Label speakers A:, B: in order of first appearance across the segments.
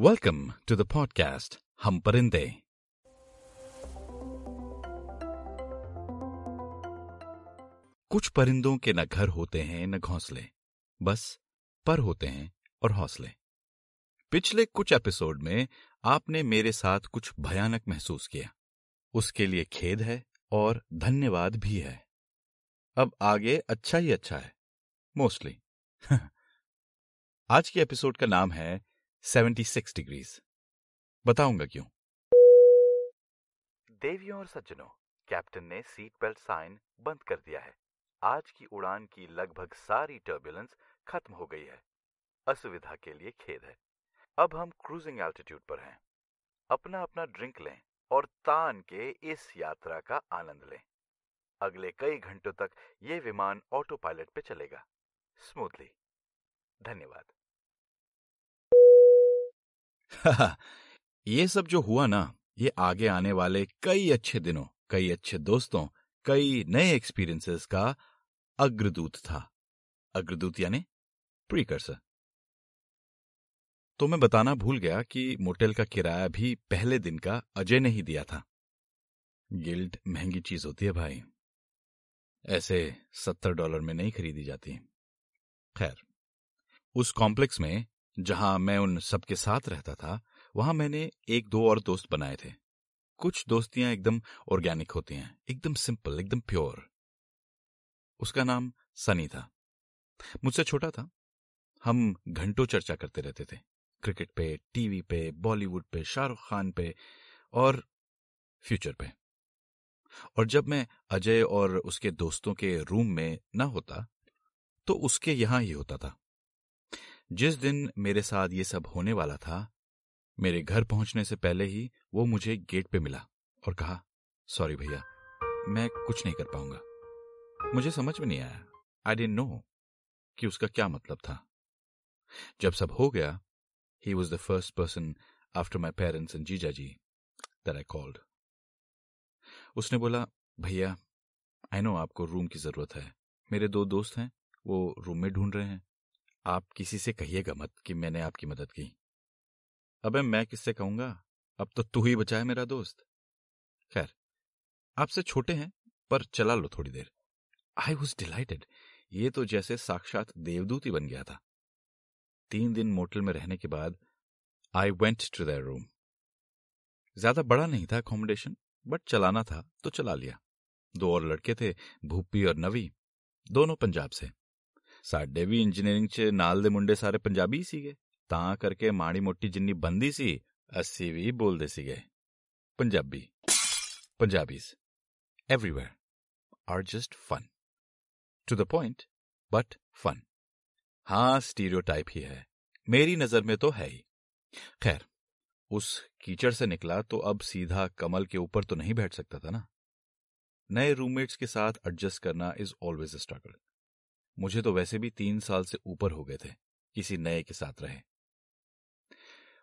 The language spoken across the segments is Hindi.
A: Welcome टू the podcast हम परिंदे कुछ परिंदों के न घर होते हैं, न घोंसले। बस पर होते हैं और हौसले। पिछले कुछ एपिसोड में आपने मेरे साथ कुछ भयानक महसूस किया। उसके लिए खेद है और धन्यवाद भी है। अब आगे अच्छा ही अच्छा है। मोस्टली आज के एपिसोड का नाम है 76 डिग्रीज। बताऊँगा क्यों? देवियों और सज्जनों, कैप्टन ने सीट बेल्ट साइन बंद कर दिया है। आज की उड़ान की लगभग सारी टर्बुलेंस खत्म हो गई है। असुविधा के लिए खेद है। अब हम क्रूजिंग एल्टीट्यूड पर हैं। अपना अपना ड्रिंक लें और तान के इस यात्रा का आनंद लें। अगले कई घंटों तक ये विमान ऑटो पायलट पे चलेगा। स्मूथली। धन्यवाद। ये सब जो हुआ ना, ये आगे आने वाले कई अच्छे दिनों, कई अच्छे दोस्तों, कई नए एक्सपीरियंसेस का अग्रदूत था। अग्रदूत यानी प्रीकर्सर तो मैं बताना भूल गया कि मोटेल का किराया भी पहले दिन का अजय ने ही दिया था। गिल्ड महँगी चीज़ होती है भाई। ऐसे सत्तर डॉलर में नहीं खरीदी जाती। खैर, उस कॉम्प्लेक्स में जहाँ मैं उन सबके साथ रहता था, वहाँ मैंने एक दो और दोस्त बनाए थे। कुछ दोस्तियाँ एकदम ऑर्गेनिक होती हैं, एकदम सिंपल एकदम प्योर उसका नाम सनी था। मुझसे छोटा था। हम घंटों चर्चा करते रहते थे। क्रिकेट पे, टीवी पे, बॉलीवुड पे, शाहरुख खान पे और फ्यूचर पे। और जब मैं अजय और उसके दोस्तों के रूम में ना होता तो उसके यहाँ ही होता था। जिस दिन मेरे साथ ये सब होने वाला था, मेरे घर पहुँचने से पहले ही वो मुझे गेट पे मिला और कहा सॉरी भैया, मैं कुछ नहीं कर पाऊँगा। मुझे समझ में नहीं आया। आई डेंट नो कि उसका क्या मतलब था। जब सब हो गया he was the first person after my parents and जीजा जी दैट आई कॉल्ड उसने बोला, भैया आई नो आपको रूम की ज़रूरत है। मेरे दो दोस्त हैं, वो रूम में ढूंढ रहे हैं। आप किसी से कहिएगा मत कि मैंने आपकी मदद की। अबे मैं किससे कहूँगा? अब तो तू ही बचा है मेरा दोस्त। खैर, आपसे छोटे हैं, पर चला लो थोड़ी देर। आई वॉज़ डिलाइटेड ये तो जैसे साक्षात देवदूत ही बन गया था। तीन दिन मोटल में रहने के बाद I went to their room ज़्यादा बड़ा नहीं था अकोमोडेशन बट चलाना था तो चला लिया। दो और लड़के थे भूपी और नवी, दोनों पंजाब से। ਸਾਡੇ ਵੀ ਇੰਜੀਨੀਅਰਿੰਗ 'ਚ ਨਾਲ ਦੇ ਮੁੰਡੇ ਸਾਰੇ ਪੰਜਾਬੀ ਸੀਗੇ ਤਾਂ ਕਰਕੇ ਮਾੜੀ ਮੋਟੀ ਜਿੰਨੀ ਬੰਦੀ ਸੀ ਅਸੀਂ ਵੀ ਬੋਲਦੇ ਸੀਗੇ Punjabi Punjabis everywhere are just fun. To the point, but fun. हाँ स्टीरियोटाइप ही है मेरी नजर में तो है ही खैर उस कीचड़ से निकला तो अब सीधा कमल के ऊपर तो नहीं बैठ सकता था ना नए रूममेट्स के साथ एडजस्ट करना इज ऑलवेज अ स्ट्रगल मुझे तो वैसे भी तीन साल से ऊपर हो गए थे, किसी नए के साथ रहे।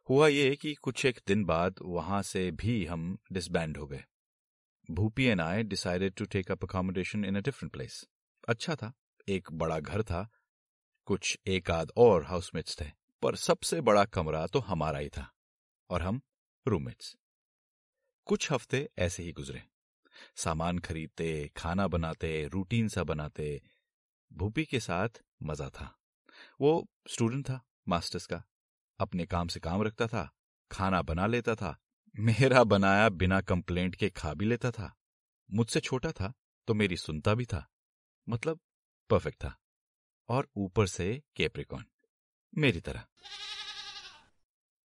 A: हुआ ये कि कुछ एक दिन बाद वहाँ से भी हम डिसबैंड हो गए। Bhupi and I decided to take up accommodation in a different place अच्छा था, एक बड़ा घर था, कुछ एक आध और हाउसमेट्स थे, पर सबसे बड़ा कमरा तो हमारा ही था, और हम रूममेट्स कुछ हफ़्ते ऐसे ही गुजरे। सामान खरीदते, खाना बनाते रूटीन सा बनाते भूपी के साथ मज़ा था। वो स्टूडेंट था, मास्टर्स का। अपने काम से काम रखता था, खाना बना लेता था, मेरा बनाया बिना कंप्लेंट के खा भी लेता था। मुझसे छोटा था तो मेरी सुनता भी था। मतलब परफेक्ट था। और ऊपर से केप्रिकॉन मेरी तरह।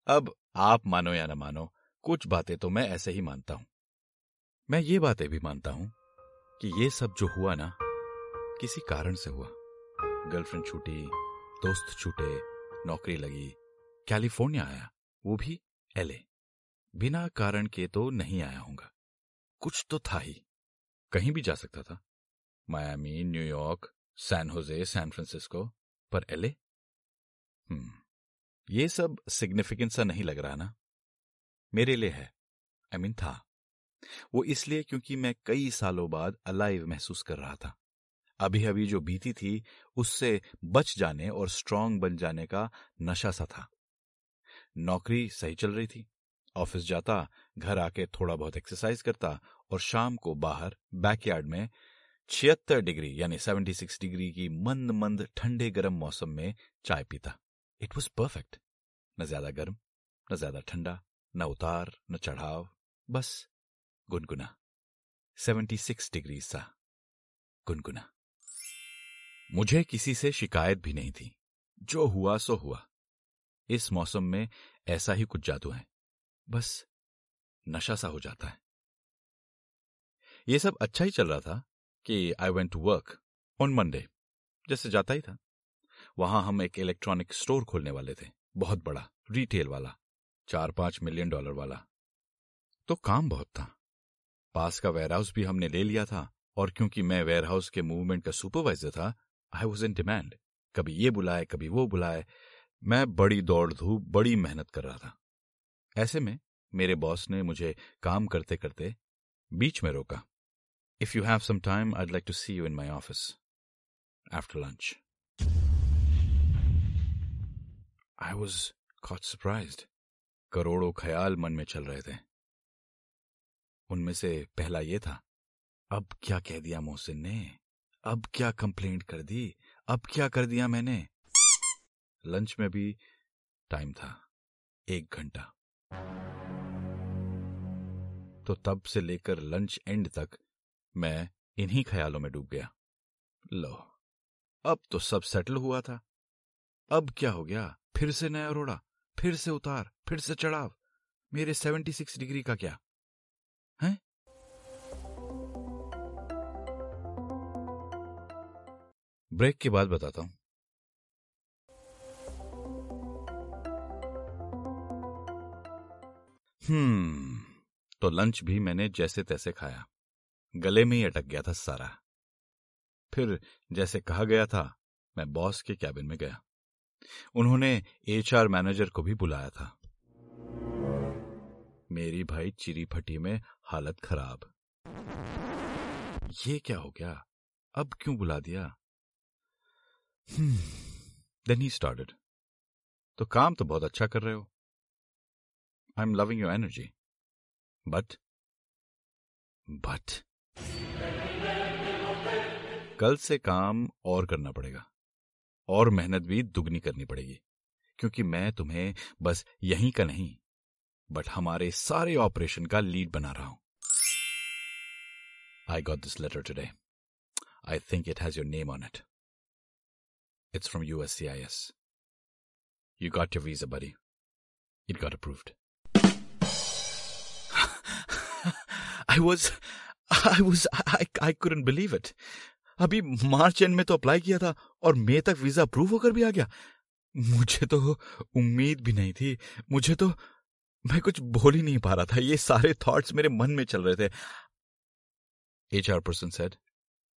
A: अब आप मानो या ना मानो, कुछ बातें तो मैं ऐसे ही मानता हूँ। मैं ये बातें भी मानता हूँ कि ये सब जो हुआ ना किसी कारण से हुआ। गर्लफ्रेंड छूटी दोस्त छूटे नौकरी लगी कैलिफ़ोर्निया आया वो भी एले बिना कारण के तो नहीं आया होगा कुछ तो था ही। कहीं भी जा सकता था। Miami New York San Jose San Francisco पर एले हम्म ये सब सिग्निफिकेंट सा नहीं लग रहा ना? मेरे लिए है। आई I मीन mean, था। वो इसलिए क्योंकि मैं कई सालों बाद अलाइव महसूस कर रहा था। अभी अभी जो बीती थी, उससे बच जाने और स्ट्रांग बन जाने का नशा सा था। नौकरी सही चल रही थी। ऑफ़िस जाता, घर आके थोड़ा बहुत एक्सरसाइज करता और शाम को बाहर बैकयार्ड में, छिहत्तर डिग्री, यानी सेवेंटी सिक्स डिग्री की मंद मंद ठंडे गर्म मौसम में चाय पीता। इट वॉज़ परफेक्ट न ज़्यादा गर्म, न ज़्यादा ठंडा, न उतार, न चढ़ाव, बस गुनगुना। सेवेंटी सिक्स डिग्री सा गुनगुना। मुझे किसी से शिकायत भी नहीं थी। जो हुआ, सो हुआ। इस मौसम में ऐसा ही कुछ जादू है। बस नशा सा हो जाता है। ये सब अच्छा ही चल रहा था कि I went to work on Monday जैसे जाता ही था। वहाँ हम एक इलेक्ट्रॉनिक स्टोर खोलने वाले थे, बहुत बड़ा रिटेल वाला चार पाँच मिलियन डॉलर वाला। तो काम बहुत था। पास का वेयरहाउस भी हमने ले लिया था, और क्योंकि मैं वेयरहाउस के मूवमेंट का सुपरवाइजर था आई वॉज़ इन डिमांड कभी ये बुलाए, कभी वो बुलाए। मैं बड़ी दौड़ धूप, बड़ी मेहनत कर रहा था। ऐसे में मेरे बॉस ने मुझे काम करते करते बीच में रोका। If you have some time I'd like to see you in my office after lunch I was caught surprise करोड़ों ख्याल मन में चल रहे थे। उनमें से पहला ये था, अब क्या कह दिया मोहसिन ने? अब क्या कंप्लेंट कर दी? अब क्या कर दिया मैंने? लंच में भी टाइम था, एक घंटा। तो तब से लेकर लंच एंड तक मैं इन्हीं ख्यालों में डूब गया। लो, अब तो सब सेटल हुआ था। अब क्या हो गया? फिर से नया रोड़ा, फिर से उतार, फिर से चढ़ाव। मेरे सेवेंटी सिक्स डिग्री का क्या? है? ब्रेक के बाद बताता हूँ। हम्म तो लंच भी मैंने जैसे तैसे खाया। गले में ही अटक गया था सारा। फिर जैसे कहा गया था, मैं बॉस के कैबिन में गया। उन्होंने एचआर मैनेजर को भी बुलाया था। मेरी भाई चिरी फटी में हालत खराब। ये क्या हो गया? अब क्यों बुला दिया? देन ही स्टार्टेड तो काम तो बहुत अच्छा कर रहे हो। I am loving your energy but but कल से काम और करना पड़ेगा। और मेहनत भी दुगनी करनी पड़ेगी। क्योंकि मैं तुम्हें बस यहीं का नहीं बट हमारे सारे ऑपरेशन का लीड बना रहा हूँ। I got this letter today I think it has your name on it it's from USCIS you got your visa buddy it got approved I was I was I couldn't believe it अभी मार्च एंड में तो अप्लाई किया था और मई तक वीज़ा अप्रूव होकर भी आ गया। मुझे तो उम्मीद भी नहीं थी। मुझे तो मैं कुछ बोल ही नहीं पा रहा था। ये सारे थॉट्स मेरे मन में चल रहे थे। HR person said,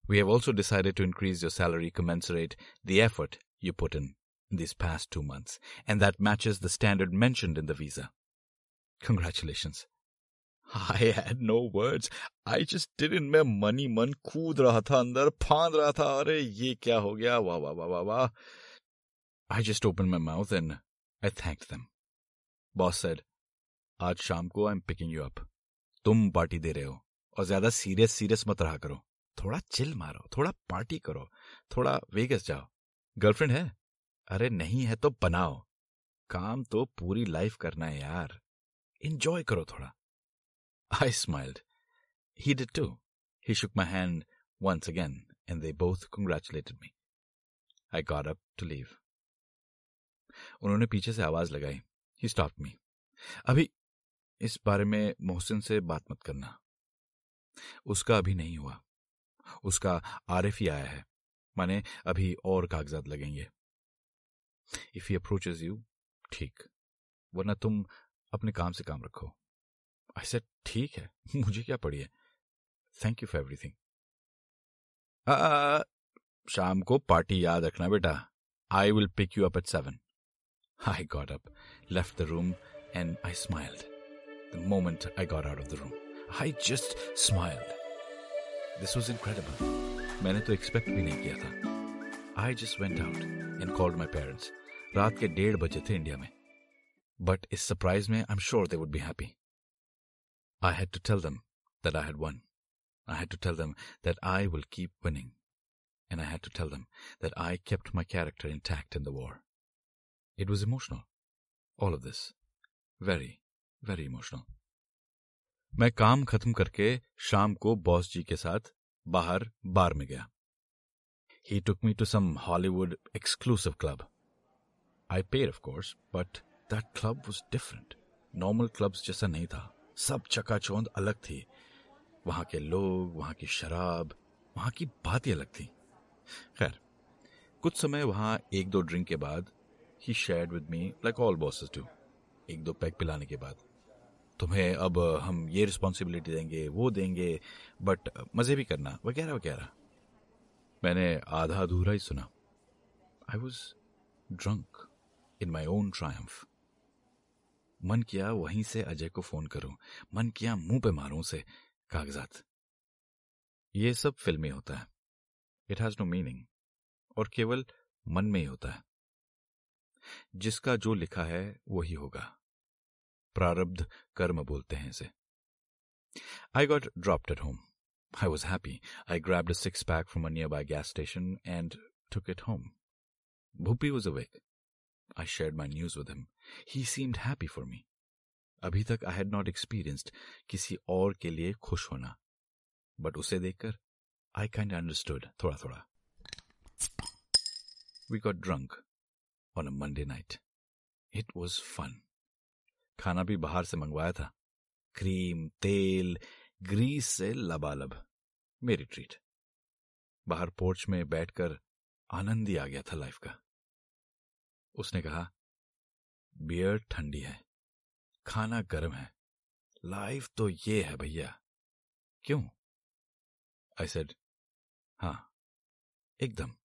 A: We have also decided to increase your salary commensurate the effort you put in these past two months, and that matches the standard mentioned in the visa. Congratulations. I had no words. I just didn't मैं मनी मन कूद रहा था अंदर फांद रहा था अरे ये क्या हो गया वाह वाह वाह वाह वाह I just opened my mouth and I thanked them. Boss said, आज शाम को I am picking you up तुम पार्टी दे रहे हो और ज्यादा सीरियस सीरियस मत रहा करो थोड़ा चिल मारो थोड़ा पार्टी करो थोड़ा वेगस जाओ। गर्लफ्रेंड है? अरे नहीं है तो बनाओ। काम तो पूरी लाइफ करना है यार। इंजॉय करो थोड़ा। I smiled he did too he shook my hand once again, and they both congratulated me. I got up to leave. उन्होंने पीछे से आवाज़ लगाई. ही स्टॉप मी अभी इस बारे में मोहसिन से बात मत करना। उसका अभी नहीं हुआ। उसका आरिफ ही आया है। माने अभी और कागजात लगेंगे। इफ़ ही अप्रोचेज यू ठीक। वरना तुम अपने काम से काम रखो। आई सेड ठीक है, मुझे क्या पड़ी है? थैंक यू फॉर एवरीथिंग शाम को पार्टी याद रखना बेटा। I will pick you up at seven I got up left the room and I smiled the moment I got out of the room I just smiled. This was incredible. मैंने तो एक्सपेक्ट भी नहीं किया था I just went out and called my parents रात के डेढ़ बजे थे इंडिया में but is surprised me, I'm sure they would be happy. I had to tell them that I had won. I had to tell them that I will keep winning. And I had to tell them that I kept my character intact in the war. It was emotional. All of this. Very, very emotional. मैं काम खत्म करके शाम को बॉस जी के साथ बाहर बार में गया। He took me to some Hollywood exclusive club. I paid, of course, but that club was different. Normal clubs जैसा नहीं था। सब चकाचौंध अलग थी। वहाँ के लोग वहाँ की शराब वहाँ की बात ही अलग थी। खैर कुछ समय वहाँ एक दो ड्रिंक के बाद ही share with me like all bosses do एक दो पैक पिलाने के बाद। तुम्हें अब हम ये रिस्पॉन्सिबिलिटी देंगे, वो देंगे बट मज़े भी करना, वगैरह वगैरह। मैंने आधा अधूरा ही सुना। I was drunk in my own triumph मन किया वहीं से अजय को फ़ोन करूँ, मन किया मुँह पे मारूं से कागजात। ये सब फिल्मी होता है। इट हैज़ नो मीनिंग और केवल मन में ही होता है। जिसका जो लिखा है, वही होगा। प्रारब्ध कर्म बोलते हैं इसे I got dropped at home I was happy. I grabbed a six pack from a nearby gas station and took it home. Bhupi was awake. I shared my news with him. He seemed happy for me. अभी तक आई हैड नॉट एक्सपीरियंस्ड किसी और के लिए खुश होना बट उसे देखकर आई काइंड अंडरस्टूड थोड़ा थोड़ा we got drunk on a Monday night it was fun खाना भी बाहर से मंगवाया था। क्रीम, तेल, ग्रीस से लबालब। मेरी ट्रीट। बाहर पोर्च में बैठकर आनंद ही आ गया था लाइफ का। उसने कहा, बियर ठंडी है। खाना गर्म है। लाइफ तो ये है भैया। क्यों? आई सेड हाँ एकदम।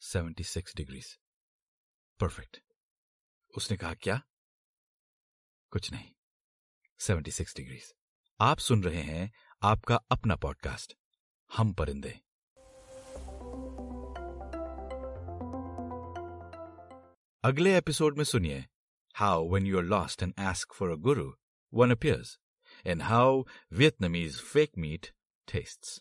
A: Seventy six degrees. परफेक्ट। उसने कहा, क्या? कुछ नहीं। Seventy six degrees. आप सुन रहे हैं आपका अपना पॉडकास्ट, हम परिंदे। अगले एपिसोड में सुनिए, how when you are lost and ask for a guru one appears and how Vietnamese fake meat tests